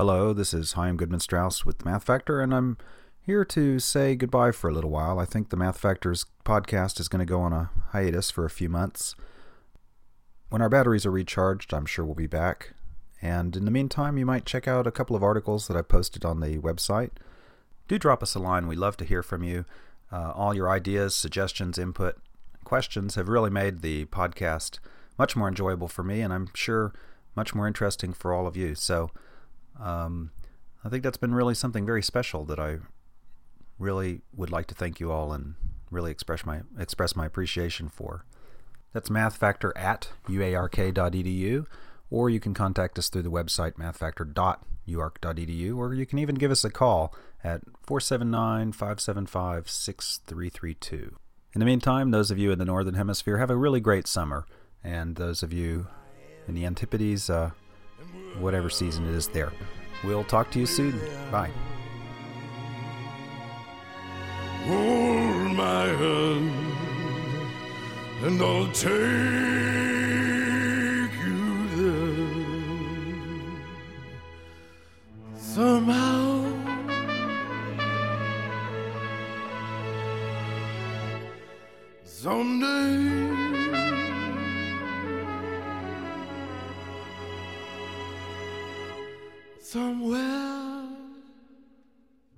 Hello, this is Chaim Goodman Strauss with Math Factor, and I'm here to say goodbye for a little while. I think the Math Factor's podcast is going to go on a hiatus for a few months. When our batteries are recharged, I'm sure we'll be back. And in the meantime, you might check out a couple of articles that I posted on the website. Do drop us a line. We love to hear from you. Uh, all your ideas, suggestions, input, questions have really made the podcast much more enjoyable for me, and I'm sure much more interesting for all of you. So um, I think that's been really something very special that I really would like to thank you all and really express my express my appreciation for. That's mathfactor at uark.edu, or you can contact us through the website mathfactor.uark.edu, or you can even give us a call at 479 575 6332. In the meantime, those of you in the Northern Hemisphere have a really great summer, and those of you in the Antipodes, uh, whatever season it is there. We'll talk to you soon. Bye. Hold my hand, and I'll take you there. Somehow, someday. somewhere.